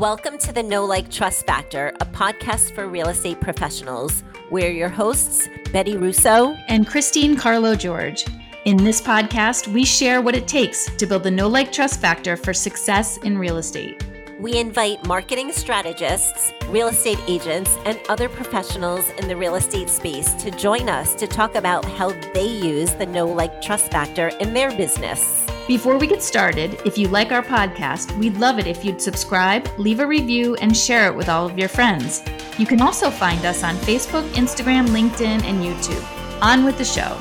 Welcome to the Know Like Trust Factor, a podcast for real estate professionals. We're your hosts, Betti Russo and Christine Carlo George. In this podcast, we share what it takes to build the Know Like Trust Factor for success in real estate. We invite marketing strategists, real estate agents, and other professionals in the real estate space to join us to talk about how they use the Know Like Trust Factor in their business. Before we get started, if you like our podcast, we'd love it if you'd subscribe, leave a review, and share it with all of your friends. You can also find us on Facebook, Instagram, LinkedIn, and YouTube. On with the show.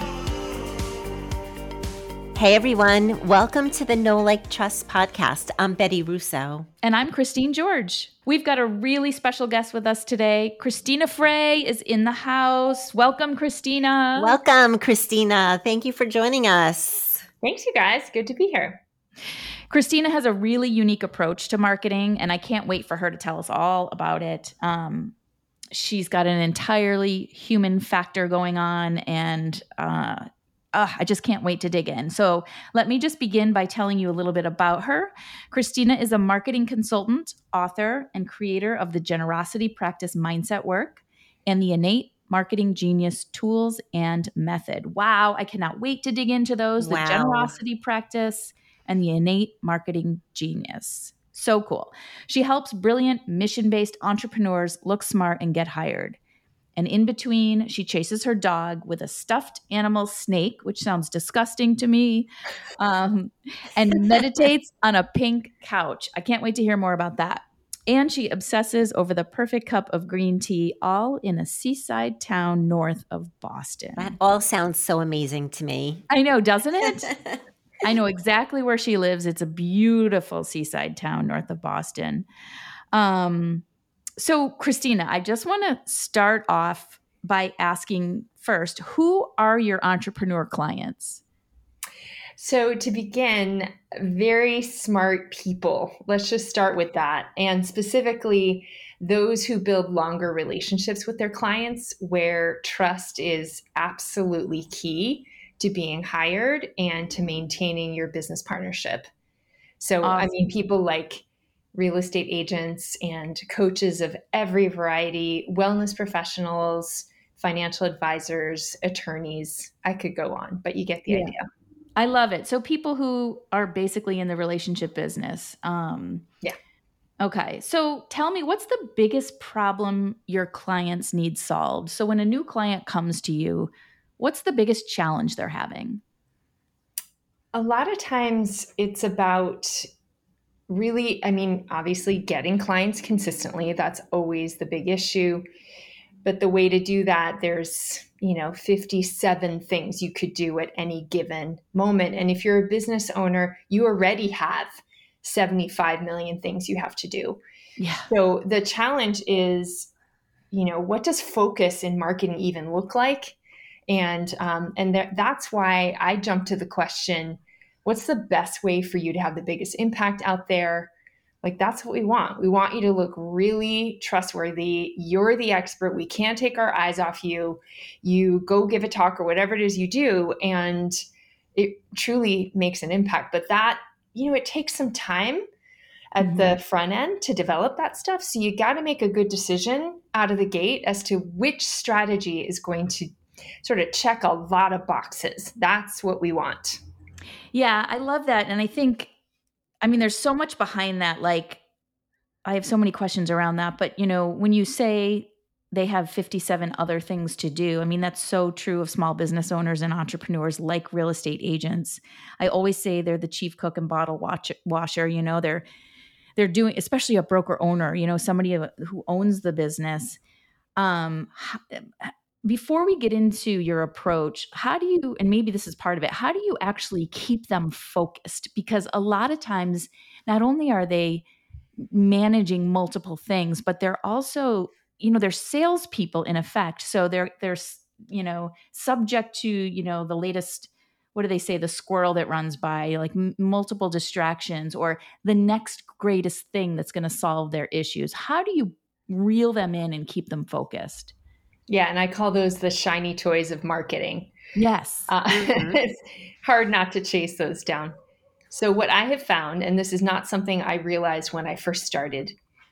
Hey everyone, welcome to the Know Like Trust podcast. I'm Betti Russo. And I'm Christine George. We've got a really special guest with us today. Christina Frei is in the house. Welcome, Christina. Welcome, Christina. Thank you for joining us. Thanks, you guys. Good to be here. Christina has a really unique approach to marketing, and I can't wait for her to tell us all about it. Um, she's got an entirely human factor going on, and uh, uh, I just can't wait to dig in. So, let me just begin by telling you a little bit about her. Christina is a marketing consultant, author, and creator of the Generosity Practice Mindset Work and the Innate marketing genius tools and method. Wow, I cannot wait to dig into those wow. the generosity practice and the innate marketing genius. So cool. She helps brilliant mission based entrepreneurs look smart and get hired. And in between, she chases her dog with a stuffed animal snake, which sounds disgusting to me, um, and meditates on a pink couch. I can't wait to hear more about that. And she obsesses over the perfect cup of green tea, all in a seaside town north of Boston. That all sounds so amazing to me. I know, doesn't it? I know exactly where she lives. It's a beautiful seaside town north of Boston. Um, so, Christina, I just want to start off by asking first who are your entrepreneur clients? So, to begin, very smart people. Let's just start with that. And specifically, those who build longer relationships with their clients where trust is absolutely key to being hired and to maintaining your business partnership. So, awesome. I mean, people like real estate agents and coaches of every variety, wellness professionals, financial advisors, attorneys. I could go on, but you get the yeah. idea. I love it. So people who are basically in the relationship business. Um, yeah. Okay. So tell me, what's the biggest problem your clients need solved? So when a new client comes to you, what's the biggest challenge they're having? A lot of times it's about really, I mean, obviously getting clients consistently. That's always the big issue. But the way to do that, there's you know 57 things you could do at any given moment. And if you're a business owner you already have 75 million things you have to do. Yeah. So the challenge is you know what does focus in marketing even look like? And um, and th- that's why i jumped to the question what's the best way for you to have the biggest impact out there like that's what we want. We want you to look really trustworthy. You're the expert. We can't take our eyes off you. You go give a talk or whatever it is you do and it truly makes an impact. But that, you know, it takes some time at mm-hmm. the front end to develop that stuff. So you got to make a good decision out of the gate as to which strategy is going to sort of check a lot of boxes. That's what we want. Yeah, I love that. And I think I mean, there's so much behind that. Like, I have so many questions around that. But, you know, when you say they have 57 other things to do, I mean, that's so true of small business owners and entrepreneurs like real estate agents. I always say they're the chief cook and bottle watch- washer. You know, they're, they're doing, especially a broker owner, you know, somebody who owns the business. Um, before we get into your approach, how do you, and maybe this is part of it, how do you actually keep them focused? Because a lot of times, not only are they managing multiple things, but they're also, you know, they're salespeople in effect. So they're, they're, you know, subject to, you know, the latest, what do they say, the squirrel that runs by, like m- multiple distractions or the next greatest thing that's going to solve their issues. How do you reel them in and keep them focused? Yeah, and I call those the shiny toys of marketing. Yes. Uh, mm-hmm. it's hard not to chase those down. So, what I have found, and this is not something I realized when I first started,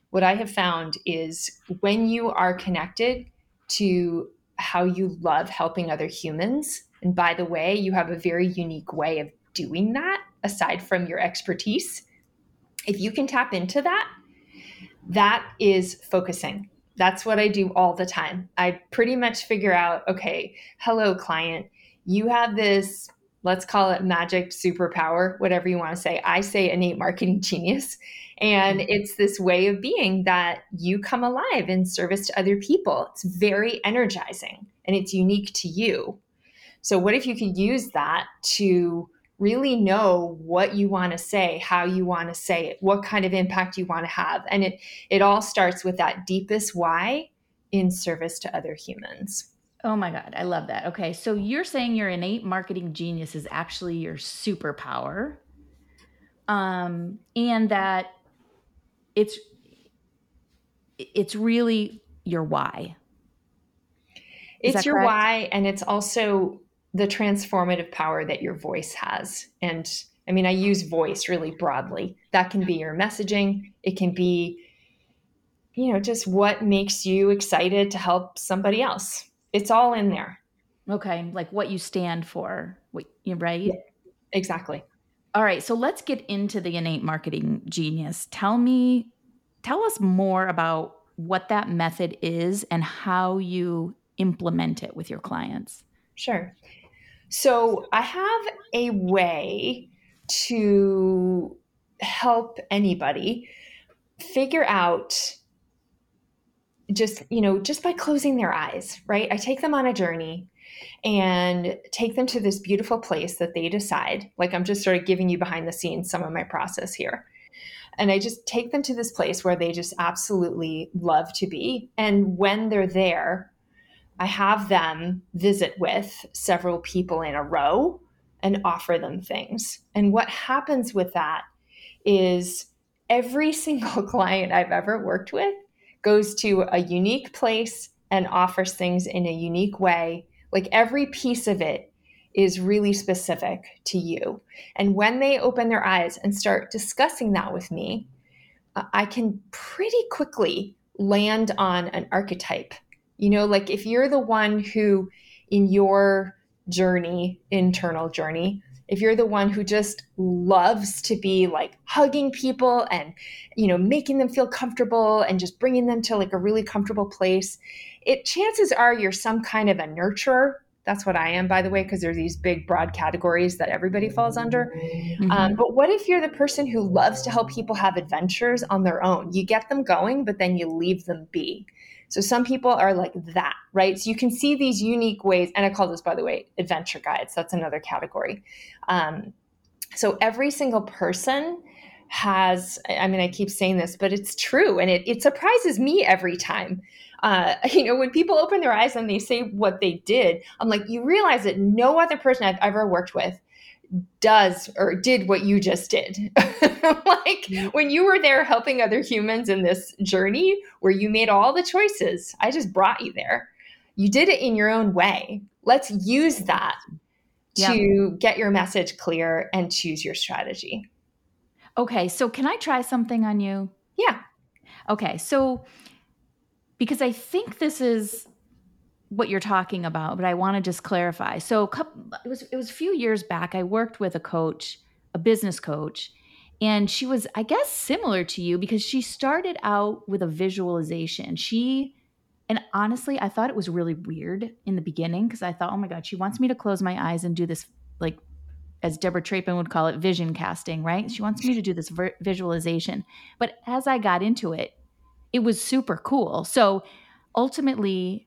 what I have found is when you are connected to how you love helping other humans, and by the way, you have a very unique way of doing that aside from your expertise. If you can tap into that, that is focusing. That's what I do all the time. I pretty much figure out okay, hello, client, you have this, let's call it magic superpower, whatever you want to say. I say innate marketing genius. And mm-hmm. it's this way of being that you come alive in service to other people. It's very energizing and it's unique to you. So, what if you could use that to really know what you want to say, how you want to say it, what kind of impact you want to have? And it, it all starts with that deepest why in service to other humans. Oh my God, I love that. Okay, so you're saying your innate marketing genius is actually your superpower, um, and that it's it's really your why. Is it's your correct? why, and it's also the transformative power that your voice has. And I mean, I use voice really broadly. That can be your messaging. It can be, you know, just what makes you excited to help somebody else. It's all in there. Okay, like what you stand for. What right? Yeah, exactly. All right, so let's get into the innate marketing genius. Tell me, tell us more about what that method is and how you implement it with your clients. Sure. So I have a way to help anybody figure out just, you know, just by closing their eyes, right? I take them on a journey and take them to this beautiful place that they decide. Like I'm just sort of giving you behind the scenes some of my process here. And I just take them to this place where they just absolutely love to be. And when they're there, I have them visit with several people in a row and offer them things. And what happens with that is every single client I've ever worked with goes to a unique place and offers things in a unique way. Like every piece of it is really specific to you. And when they open their eyes and start discussing that with me, I can pretty quickly land on an archetype you know, like if you're the one who, in your journey, internal journey, if you're the one who just loves to be like hugging people and you know making them feel comfortable and just bringing them to like a really comfortable place it chances are you're some kind of a nurturer. That's what i am by the way because there's these big broad categories that everybody falls under. Mm-hmm. um, but what if you're the person who loves to help people have adventures on their own? You get them going but then you leave them be so some people are like that, right? So you can see these unique ways, and I call this, by the way, adventure guides. That's another category. Um, so every single person has, I mean, I keep saying this, but it's true, and it, it surprises me every time. Uh, you know, when people open their eyes and they say what they did, I'm like, you realize that no other person I've ever worked with does or did what you just did. like when you were there helping other humans in this journey where you made all the choices, I just brought you there. You did it in your own way. Let's use that to yeah. get your message clear and choose your strategy. Okay, so can I try something on you? Yeah. Okay, so because I think this is what you're talking about, but I want to just clarify. So couple, it was it was a few years back. I worked with a coach, a business coach, and she was, I guess, similar to you because she started out with a visualization. She and honestly, I thought it was really weird in the beginning because I thought, oh my God, she wants me to close my eyes and do this, like, as Deborah Trapin would call it, vision casting, right? She wants me to do this visualization. But as I got into it, it was super cool. So ultimately,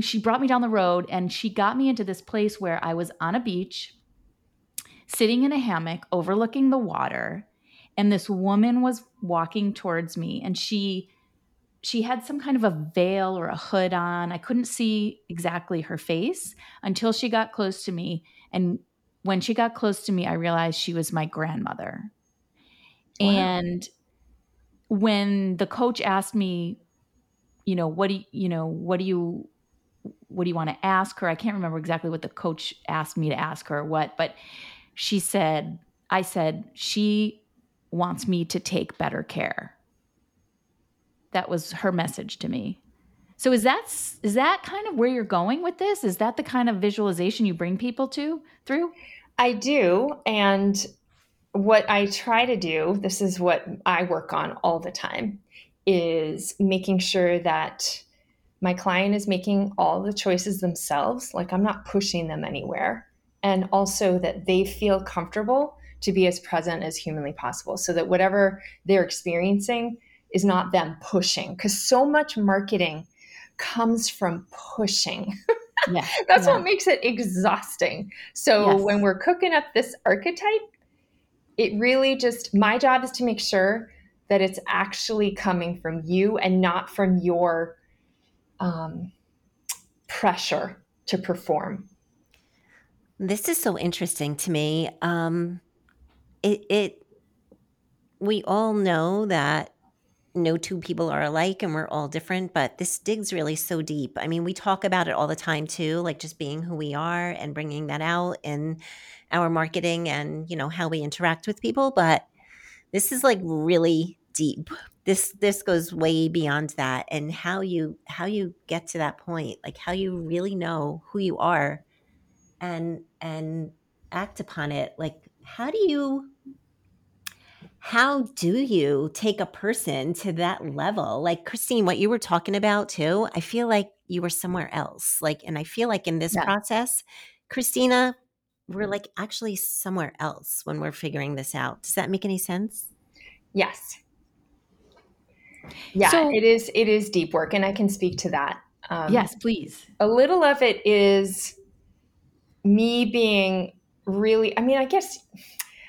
she brought me down the road and she got me into this place where I was on a beach, sitting in a hammock overlooking the water, and this woman was walking towards me and she she had some kind of a veil or a hood on. I couldn't see exactly her face until she got close to me and when she got close to me I realized she was my grandmother. Wow. And when the coach asked me you know what do you, you know what do you what do you want to ask her? I can't remember exactly what the coach asked me to ask her or what, but she said, I said, she wants me to take better care. that was her message to me. So is that is that kind of where you're going with this? Is that the kind of visualization you bring people to through? I do, and what I try to do, this is what I work on all the time, is making sure that my client is making all the choices themselves, like I'm not pushing them anywhere, and also that they feel comfortable to be as present as humanly possible so that whatever they're experiencing is not them pushing because so much marketing comes from pushing. Yeah. That's yeah. what makes it exhausting. So yes. when we're cooking up this archetype, it really just my job is to make sure that it's actually coming from you and not from your um, pressure to perform. This is so interesting to me. Um, it, it, we all know that no two people are alike and we're all different, but this digs really so deep. I mean, we talk about it all the time too, like just being who we are and bringing that out in our marketing and, you know, how we interact with people, but this is like really deep. This this goes way beyond that and how you how you get to that point, like how you really know who you are and and act upon it. Like how do you how do you take a person to that level? Like Christine, what you were talking about too, I feel like you were somewhere else. Like, and I feel like in this yeah. process, Christina, we're mm-hmm. like actually somewhere else when we're figuring this out. Does that make any sense? Yes. Yeah, so, it is. It is deep work, and I can speak to that. Um, yes, please. A little of it is me being really. I mean, I guess I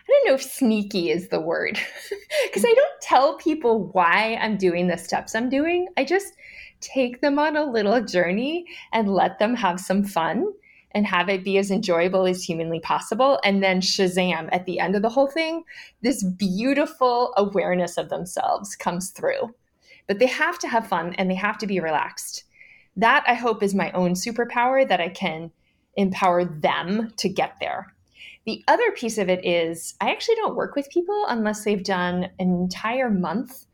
don't know if sneaky is the word because I don't tell people why I'm doing the steps I'm doing. I just take them on a little journey and let them have some fun and have it be as enjoyable as humanly possible. And then Shazam, at the end of the whole thing, this beautiful awareness of themselves comes through. But they have to have fun and they have to be relaxed. That I hope is my own superpower that I can empower them to get there. The other piece of it is I actually don't work with people unless they've done an entire month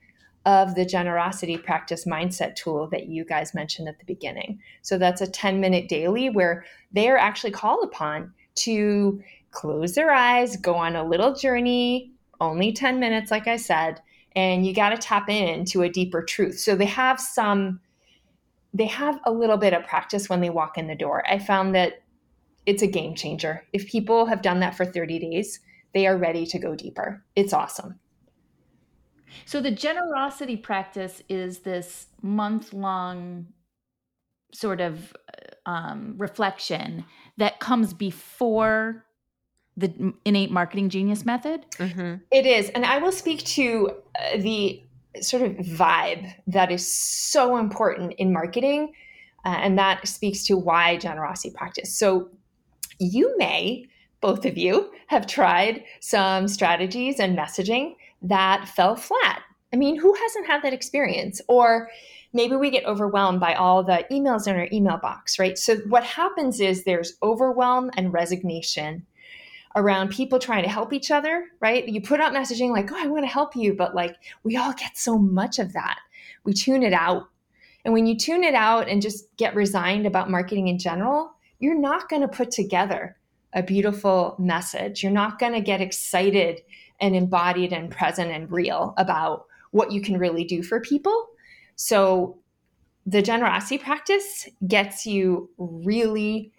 of the generosity practice mindset tool that you guys mentioned at the beginning. So that's a 10 minute daily where they are actually called upon to close their eyes, go on a little journey, only 10 minutes, like I said, and you got to tap into a deeper truth. So they have some, they have a little bit of practice when they walk in the door. I found that it's a game changer. If people have done that for 30 days, they are ready to go deeper. It's awesome. So the generosity practice is this month long sort of um, reflection that comes before the innate marketing genius method. Mm-hmm. It is, and I will speak to uh, the sort of vibe that is so important in marketing, uh, and that speaks to why generosity practice. So you may, both of you, have tried some strategies and messaging that fell flat. I mean, who hasn't had that experience? Or maybe we get overwhelmed by all the emails in our email box, right? So, what happens is there's overwhelm and resignation around people trying to help each other, right? You put out messaging like, oh, I want to help you, but like we all get so much of that. We tune it out. And when you tune it out and just get resigned about marketing in general, you're not going to put together a beautiful message. You're not going to get excited and embodied and present and real about what you can really do for people. So the generosity practice gets you really,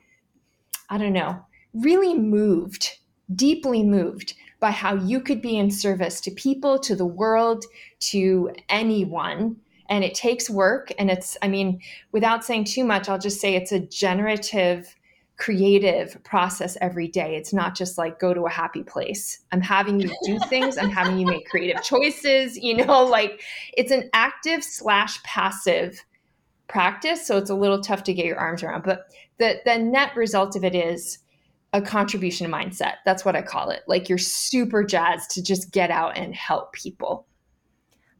I don't know, really moved, deeply moved by how you could be in service to people, to the world, to anyone. And it takes work and it's i mean without saying too much i'll just say it's a generative creative process every day. It's not just like go to a happy place. I'm having you do things. I'm having you make creative choices you know like it's an active slash passive practice so it's a little tough to get your arms around. But the the net result of it is a contribution mindset. That's what i call it. Like you're super jazzed to just get out and help people.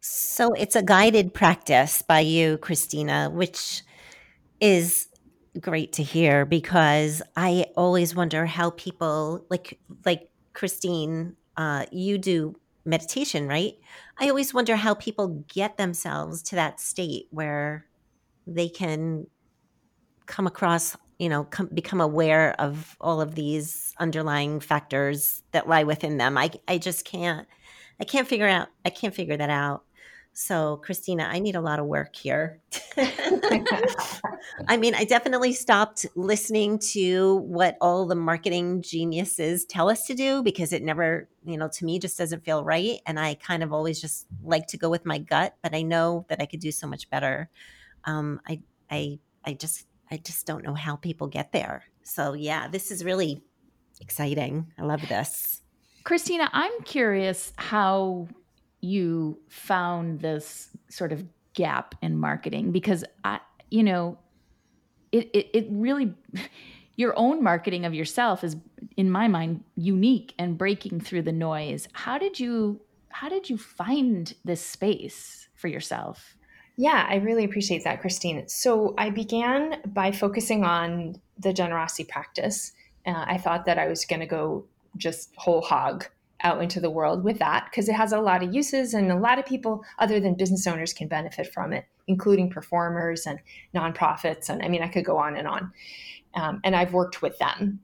So it's a guided practice by you, Christina, which is great to hear because I always wonder how people like like Christine, uh, you do meditation, right? I always wonder how people get themselves to that state where they can come across, you know, come, become aware of all of these underlying factors that lie within them. I, I just can't, I can't figure out, I can't figure that out. So, Christina, I need a lot of work here. I mean, I definitely stopped listening to what all the marketing geniuses tell us to do because it never, you know, to me just doesn't feel right. And I kind of always just like to go with my gut, but I know that I could do so much better. Um, I, I, I just, I just don't know how people get there. So, yeah, this is really exciting. I love this. Christina, I'm curious how you found this sort of gap in marketing because I, you know, it, it, it really, your own marketing of yourself is, in my mind, unique and breaking through the noise. How did you, how did you find this space for yourself? Yeah, I really appreciate that, Christine. So I began by focusing on the generosity practice. Uh, I thought that I was going to go just whole hog out into the world with that because it has a lot of uses and a lot of people other than business owners can benefit from it including performers and nonprofits and i mean i could go on and on um, and i've worked with them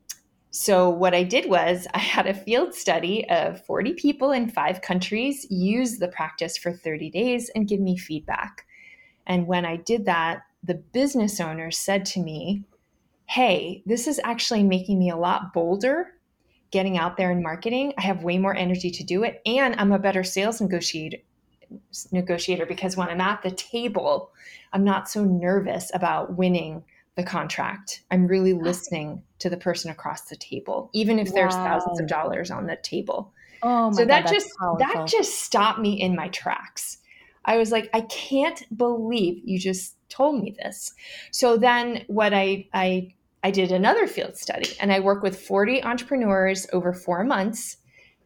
so what i did was i had a field study of 40 people in five countries use the practice for 30 days and give me feedback and when i did that the business owner said to me hey this is actually making me a lot bolder getting out there and marketing, I have way more energy to do it. And I'm a better sales negotiator negotiator because when I'm at the table, I'm not so nervous about winning the contract. I'm really listening to the person across the table, even if wow. there's thousands of dollars on the table. Oh my so that God, just that just stopped me in my tracks. I was like, I can't believe you just told me this. So then what I I I did another field study and I worked with 40 entrepreneurs over four months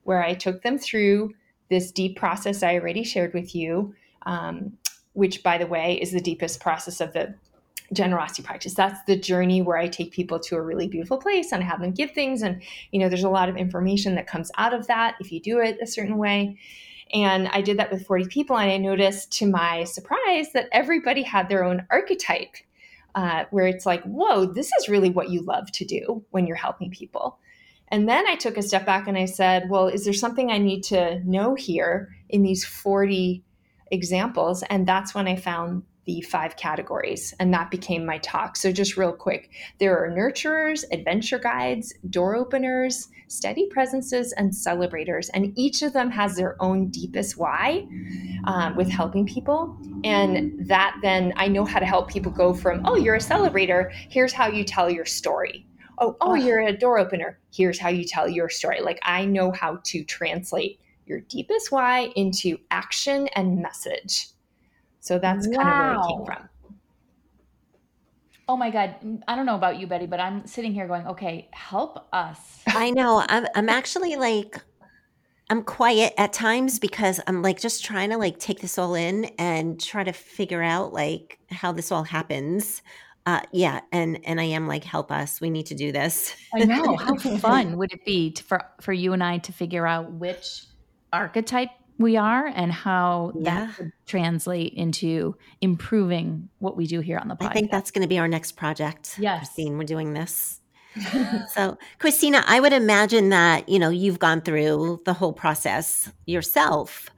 where I took them through this deep process I already shared with you, um, which, by the way, is the deepest process of the generosity practice. That's the journey where I take people to a really beautiful place and I have them give things. And, you know, there's a lot of information that comes out of that if you do it a certain way. And I did that with 40 people. And I noticed to my surprise that everybody had their own archetype uh, where it's like, whoa, this is really what you love to do when you're helping people. And then I took a step back and I said, well, is there something I need to know here in these 40 examples? And that's when I found the five categories, and that became my talk. So, just real quick there are nurturers, adventure guides, door openers, steady presences, and celebrators. And each of them has their own deepest why um, with helping people. And that then I know how to help people go from, oh, you're a celebrator, here's how you tell your story. Oh, oh, you're a door opener. Here's how you tell your story. Like I know how to translate your deepest why into action and message. So that's wow. kind of where it came from. Oh my God. I don't know about you, Betti, but I'm sitting here going, okay, help us. I know. I'm, I'm actually like, I'm quiet at times because I'm like just trying to like take this all in and try to figure out like how this all happens. Uh, yeah, and and I am like, help us. We need to do this. I know. How fun would it be to, for for you and I to figure out which archetype we are and how yeah. that could translate into improving what we do here on the podcast. I think that's going to be our next project. Yes. Christine, we're doing this. so, Christina, I would imagine that, you know, you've gone through the whole process yourself.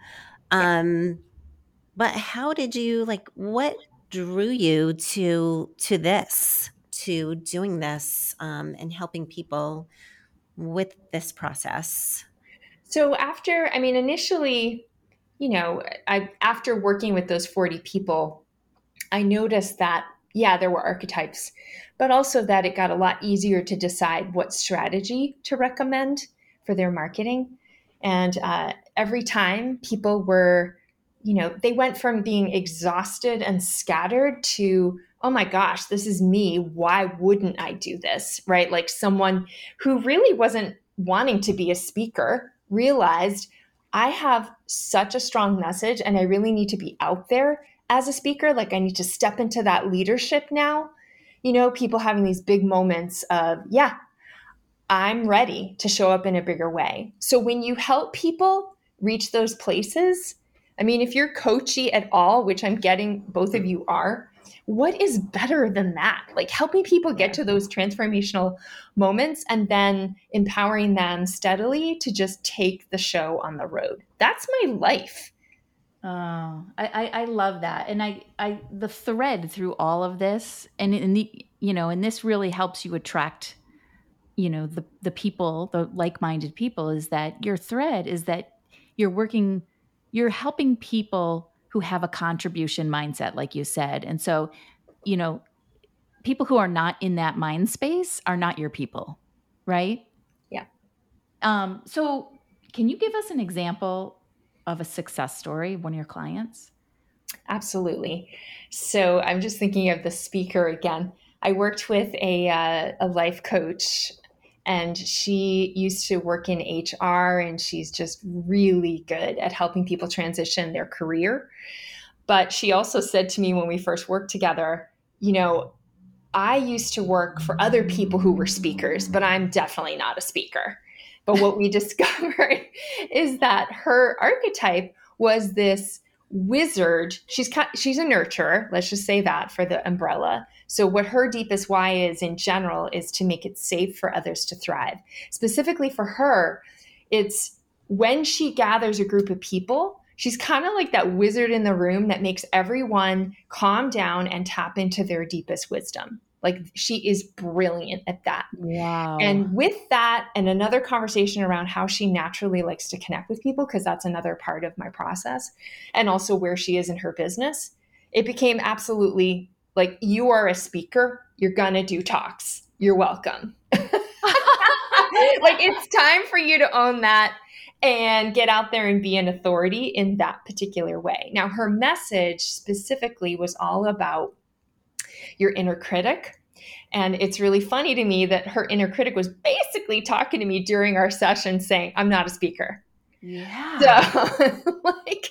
Um, but how did you like what drew you to to this, to doing this um, and helping people with this process? So after, I mean, initially, you know, I after working with those 40 people, I noticed that yeah, there were archetypes, but also that it got a lot easier to decide what strategy to recommend for their marketing. And uh, every time people were, you know, they went from being exhausted and scattered to, oh my gosh, this is me. Why wouldn't I do this? Right? Like someone who really wasn't wanting to be a speaker realized I have such a strong message and I really need to be out there as a speaker. Like I need to step into that leadership now. You know, people having these big moments of, yeah, I'm ready to show up in a bigger way. So when you help people reach those places. I mean, if you're coachy at all, which I'm getting both of you are, what is better than that? Like helping people get to those transformational moments and then empowering them steadily to just take the show on the road. That's my life. Oh, I, I, I love that. And I, I, the thread through all of this and in the, you know, and this really helps you attract, you know, the, the people, the like-minded people is that your thread is that you're working, you're helping people who have a contribution mindset, like you said. And so, you know, people who are not in that mind space are not your people, right? Yeah. Um, so can you give us an example of a success story of one of your clients? Absolutely. So I'm just thinking of the speaker again. I worked with a, uh, a life coach and she used to work in HR and she's just really good at helping people transition their career. But she also said to me when we first worked together, you know, I used to work for other people who were speakers, but I'm definitely not a speaker. But what we discovered is that her archetype was this wizard. She's she's a nurturer, let's just say that for the umbrella. So, what her deepest why is in general is to make it safe for others to thrive. Specifically for her, it's when she gathers a group of people, she's kind of like that wizard in the room that makes everyone calm down and tap into their deepest wisdom. Like she is brilliant at that. Wow. And with that, and another conversation around how she naturally likes to connect with people, because that's another part of my process, and also where she is in her business, it became absolutely like you are a speaker, you're gonna do talks. You're welcome. like it's time for you to own that and get out there and be an authority in that particular way. Now, her message specifically was all about your inner critic. And it's really funny to me that her inner critic was basically talking to me during our session saying, I'm not a speaker. Yeah. So, like,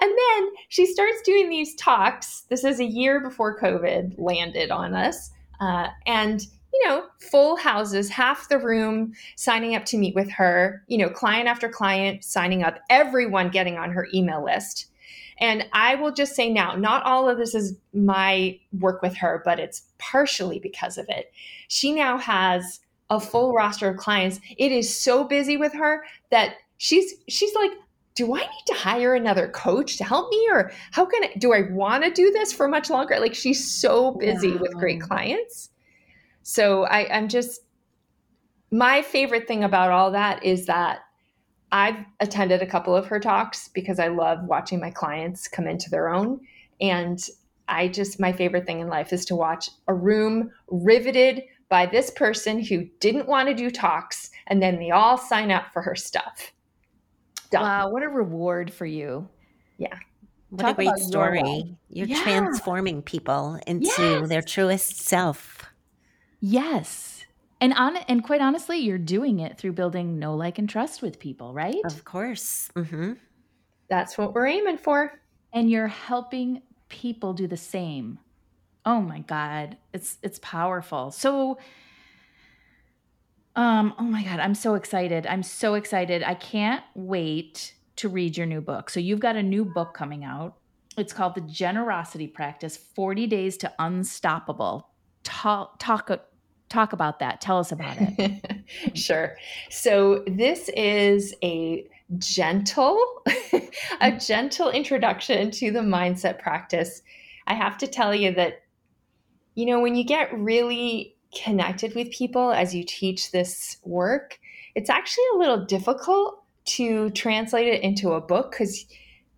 and then she starts doing these talks. This is a year before COVID landed on us. Uh, and, you know, full houses, half the room signing up to meet with her, you know, client after client signing up, everyone getting on her email list. And I will just say now, not all of this is my work with her, but it's partially because of it. She now has a full roster of clients. It is so busy with her that she's she's like do I need to hire another coach to help me or how can I do I want to do this for much longer? Like she's so busy wow. with great clients. So I, I'm just my favorite thing about all that is that I've attended a couple of her talks because I love watching my clients come into their own. And I just, my favorite thing in life is to watch a room riveted by this person who didn't want to do talks and then they all sign up for her stuff. Done. Wow, what a reward for you. Yeah. What Talk a great story. Your You're yeah. transforming people into yes. their truest self. Yes. And on and quite honestly, you're doing it through building know, like, and trust with people, right? Of course. Mm-hmm. That's what we're aiming for. And you're helping people do the same. Oh my God. It's it's powerful. So um, oh my God, I'm so excited. I'm so excited. I can't wait to read your new book. So, you've got a new book coming out. It's called The Generosity Practice 40 Days to Unstoppable. Talk, talk, talk about that. Tell us about it. sure. So, this is a gentle, a gentle introduction to the mindset practice. I have to tell you that, you know, when you get really connected with people as you teach this work, it's actually a little difficult to translate it into a book because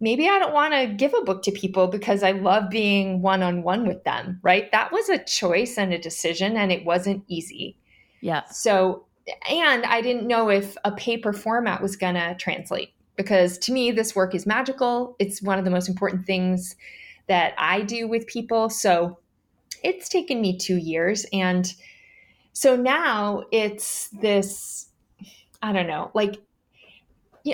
maybe I don't want to give a book to people because I love being one on one with them, right? That was a choice and a decision, and it wasn't easy. Yeah. So, and I didn't know if a paper format was going to translate because to me, this work is magical. It's one of the most important things that I do with people. So, it's taken me two years. And so now it's this, I don't know, like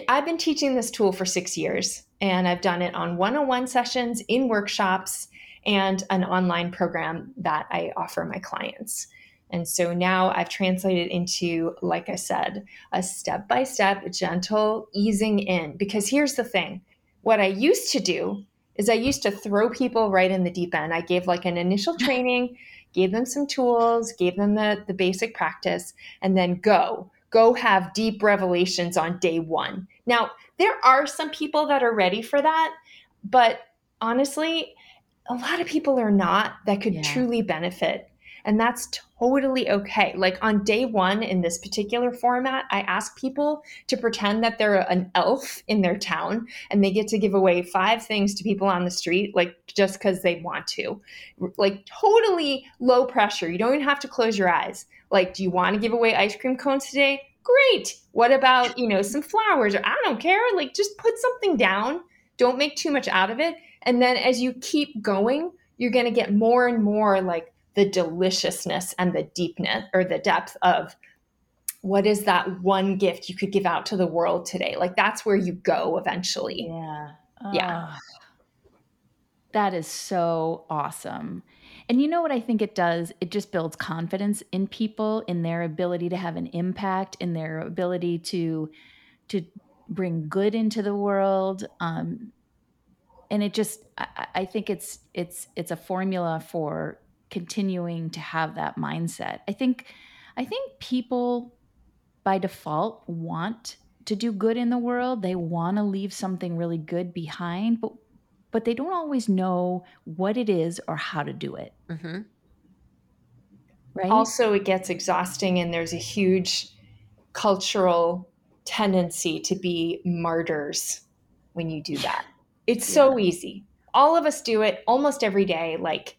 I've been teaching this tool for six years and I've done it on one on one sessions, in workshops, and an online program that I offer my clients. And so now I've translated into, like I said, a step by step, gentle easing in. Because here's the thing what I used to do is I used to throw people right in the deep end. I gave like an initial training, gave them some tools, gave them the, the basic practice, and then go. Go have deep revelations on day one. Now, there are some people that are ready for that, but honestly, a lot of people are not that could yeah. truly benefit and that's totally okay. Like on day one in this particular format, I ask people to pretend that they're an elf in their town and they get to give away five things to people on the street, like just because they want to. Like totally low pressure. You don't even have to close your eyes. Like, do you want to give away ice cream cones today? Great. What about, you know, some flowers or I don't care. Like, just put something down. Don't make too much out of it. And then as you keep going, you're going to get more and more like the deliciousness and the deepness or the depth of what is that one gift you could give out to the world today? Like that's where you go eventually. Yeah. Yeah. That is so awesome. And you know what i think it does? It just builds confidence in people in their ability to have an impact in their ability to to bring good into the world um, and it just I, I think it's it's it's a formula for continuing to have that mindset. I think I think people by default want to do good in the world. They want to leave something really good behind, but but they don't always know what it is or how to do it. Mm-hmm. Right. Also, it gets exhausting, and there's a huge cultural tendency to be martyrs when you do that. It's yeah. so easy. All of us do it almost every day. Like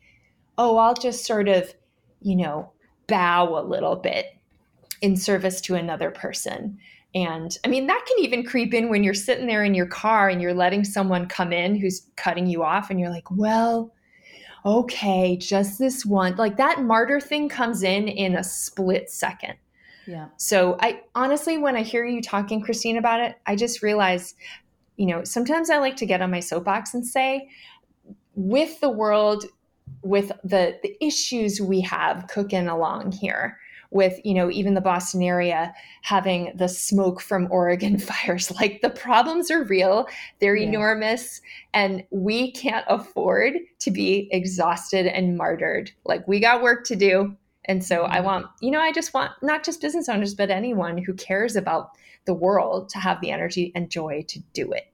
oh, I'll just sort of, you know, bow a little bit in service to another person. And I mean, that can even creep in when you're sitting there in your car and you're letting someone come in who's cutting you off, and you're like, well, okay, just this one. Like that martyr thing comes in in a split second. Yeah. So I honestly, when I hear you talking, Christine, about it, I just realize, you know, sometimes I like to get on my soapbox and say, with the world with the the issues we have cooking along here with you know even the boston area having the smoke from oregon fires. Like the problems are real. They're yeah. enormous. And we can't afford to be exhausted and martyred. Like we got work to do. And so i mm-hmm. want you know i just want not just business owners but anyone who cares about the world to have the energy and joy to do it.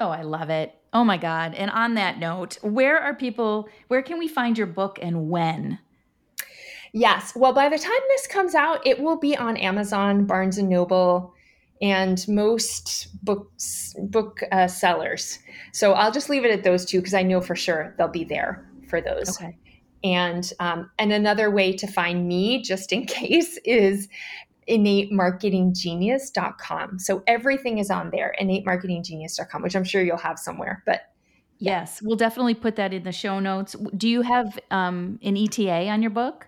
Oh i love it Oh my God. And on that note, where are people, where can we find your book and when? Yes. Well, by the time this comes out, it will be on Amazon, Barnes and Noble, and most books book uh, sellers. So I'll just leave it at those two because I know for sure they'll be there for those. Okay. And um, and another way to find me, just in case, is innatemarketinggenius.com. So everything is on there, innatemarketinggenius.com, which I'm sure you'll have somewhere. But yeah. yes, we'll definitely put that in the show notes. Do you have um, an ETA on your book?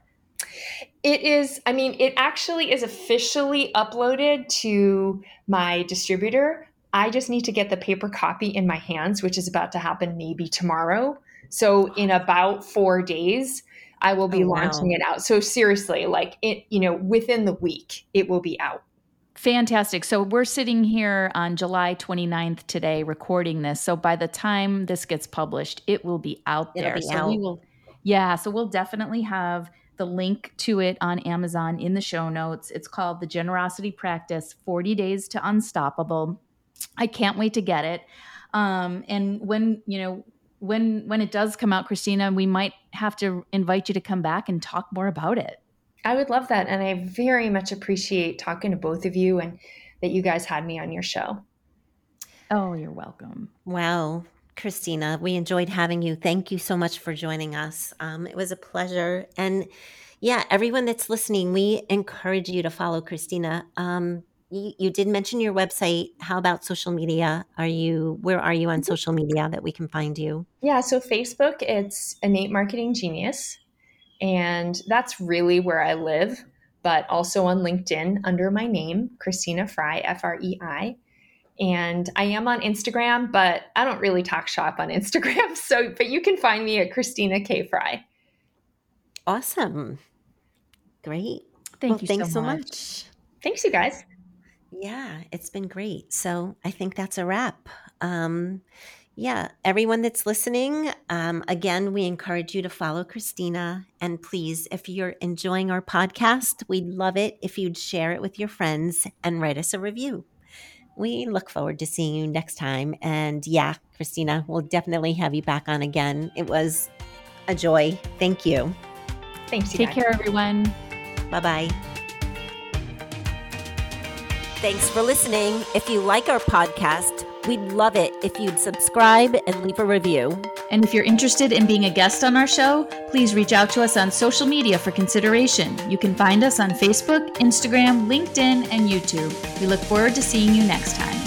It is, I mean, it actually is officially uploaded to my distributor. I just need to get the paper copy in my hands, which is about to happen maybe tomorrow. So, in about four days, I will be oh, launching wow. it out. So seriously, like it, you know, within the week, it will be out. Fantastic. So we're sitting here on July 29th today recording this. So by the time this gets published, it will be out there. Be so out. we will Yeah, so we'll definitely have the link to it on Amazon in the show notes. It's called The Generosity Practice 40 Days to Unstoppable. I can't wait to get it. Um, and when, you know, when when it does come out, Christina, we might have to invite you to come back and talk more about it. I would love that. And I very much appreciate talking to both of you and that you guys had me on your show. Oh, you're welcome. Wow. Christina, we enjoyed having you. Thank you so much for joining us. Um, it was a pleasure. And yeah, everyone that's listening, we encourage you to follow Christina. Um, you, you did mention your website. How about social media? Are you where are you on mm-hmm. social media that we can find you? Yeah, so Facebook, it's Innate Marketing Genius, and that's really where I live. But also on LinkedIn under my name, Christina Frei, F R E I. And I am on Instagram, but I don't really talk shop on Instagram. So, but you can find me at Christina K Frei. Awesome. Great. Thank well, you thanks so so much. much. Thanks, you guys. Yeah, it's been great. So I think that's a wrap. Um, yeah, everyone that's listening, um, again, we encourage you to follow Christina. And please, if you're enjoying our podcast, we'd love it if you'd share it with your friends and write us a review. We look forward to seeing you next time. And yeah, Christina, we'll definitely have you back on again. It was a joy. Thank you. Thanks, you Take guys. care, everyone. Bye bye. Thanks for listening. If you like our podcast, we'd love it if you'd subscribe and leave a review. And if you're interested in being a guest on our show, please reach out to us on social media for consideration. You can find us on Facebook, Instagram, LinkedIn, and YouTube. We look forward to seeing you next time.